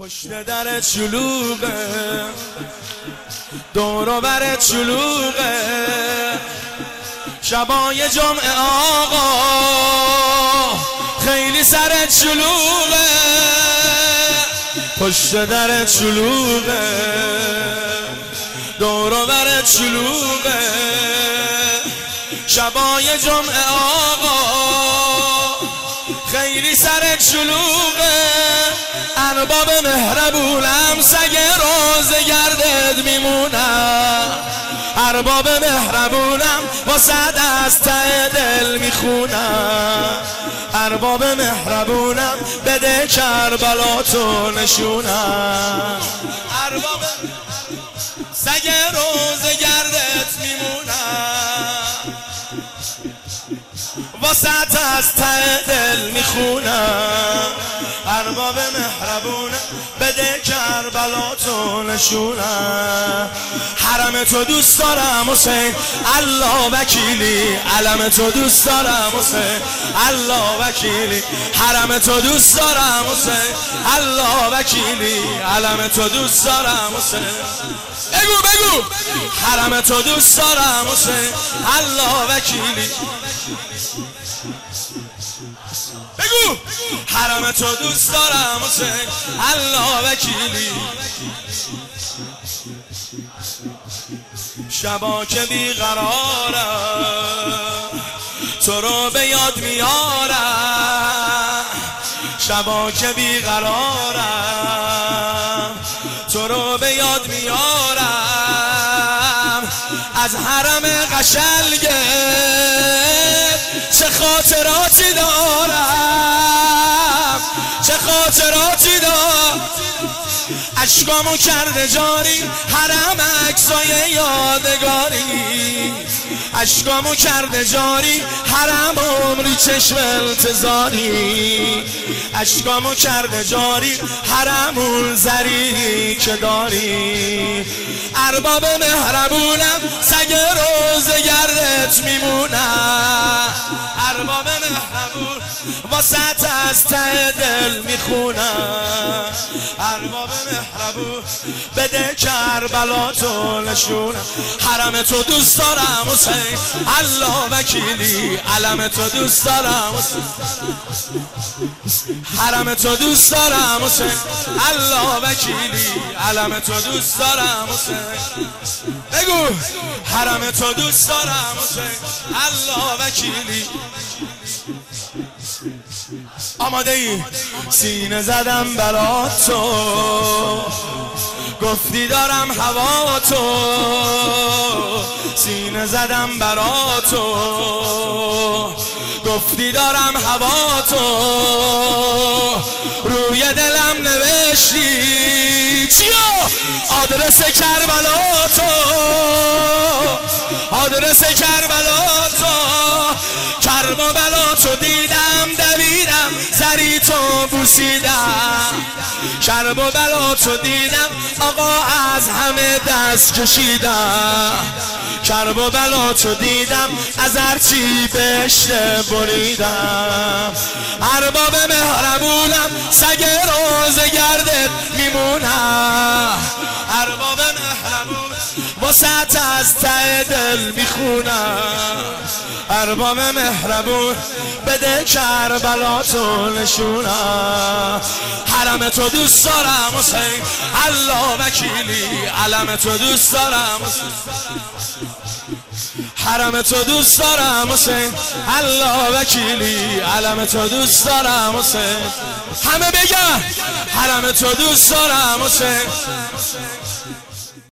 پشت در چلوغه. دورو بر چلوغه. شبای جمعه آقا خیلی سر چلوغه. پشت در چلوغه. دورو بر چلوغه. شبای جمعه آقا خیلی سر چلوغه. ارباب مهربونم سگ روز گردد میمونم. ارباب مهربونم واسد از ته دل می‌خونم. ارباب مهربونم بده کربلا تو نشونم ارباب سگ روز گردت میمونم. واسط از ته دل می‌خونم. ارباب مهربونه بده کربلا تو نشونم. حرم تو دوست دارم حسین. الله وکیلی علم تو دوست دارم حسین. الله وکیلی حرم تو دوست دارم حسین. الله وکیلی علم تو دوست دارم حسین. بگو بگو. حرم تو دوست دارم حسین. الله وکیلی. بگو. حرم تو دوست دارم حسین. الله وکیلی. شبا که بیقرارم تو رو به یاد میارم شبا که بیقرارم تو رو به یاد میارم از حرم قشلگه چه خاطراتی دارم؟ چه خاطراتی دارم؟ اشکامو کرده جاری حرم عکسای یادگاری. اشکامو کرده جاری حرم عمری چشم انتظاری اشکامو کرده جاری حرم اون زری که داری. ارباب مهربونم سگ روز گردت میمونم. ارباب مهربون واسط از ته دل می‌خونم. ارباب مهربون بده کربلا تو نشونم حرم تو دوست دارم حسین. الله وکیلی علم تو دوست دارم حرم تو دوست دارم حسین. الله وکیلی علم تو دوست دارم حسین. بگو حرم تو دوست دارم حسین. الله وکیلی. آماده ای سینه زدم برات تو. گفتی دارم هوا تو. سینه زدم برات تو. گفتی دارم هوا تو. روی دلم نوشتی. چیا آدرس کربلا تو. آدرس کربلا تو. بوسیدم کرب و بلا تو دیدم آقا از همه دست کشیدم. کرب و بلا تو دیدم از هرچی بشته بریدم. ارباب مهربونم سگ روز گردت میمونم. واسط از ته دل می‌خونم. ارباب مهربون بده کربلا تو نشونم. حرم تو دوست دارم حسین. الله وکیلی علم تو دوست دارم حرم تو دوست دارم حسین. الله وکیلی علم تو دوست دارم حسین. همه بگن حرم تو دوست دارم حسین.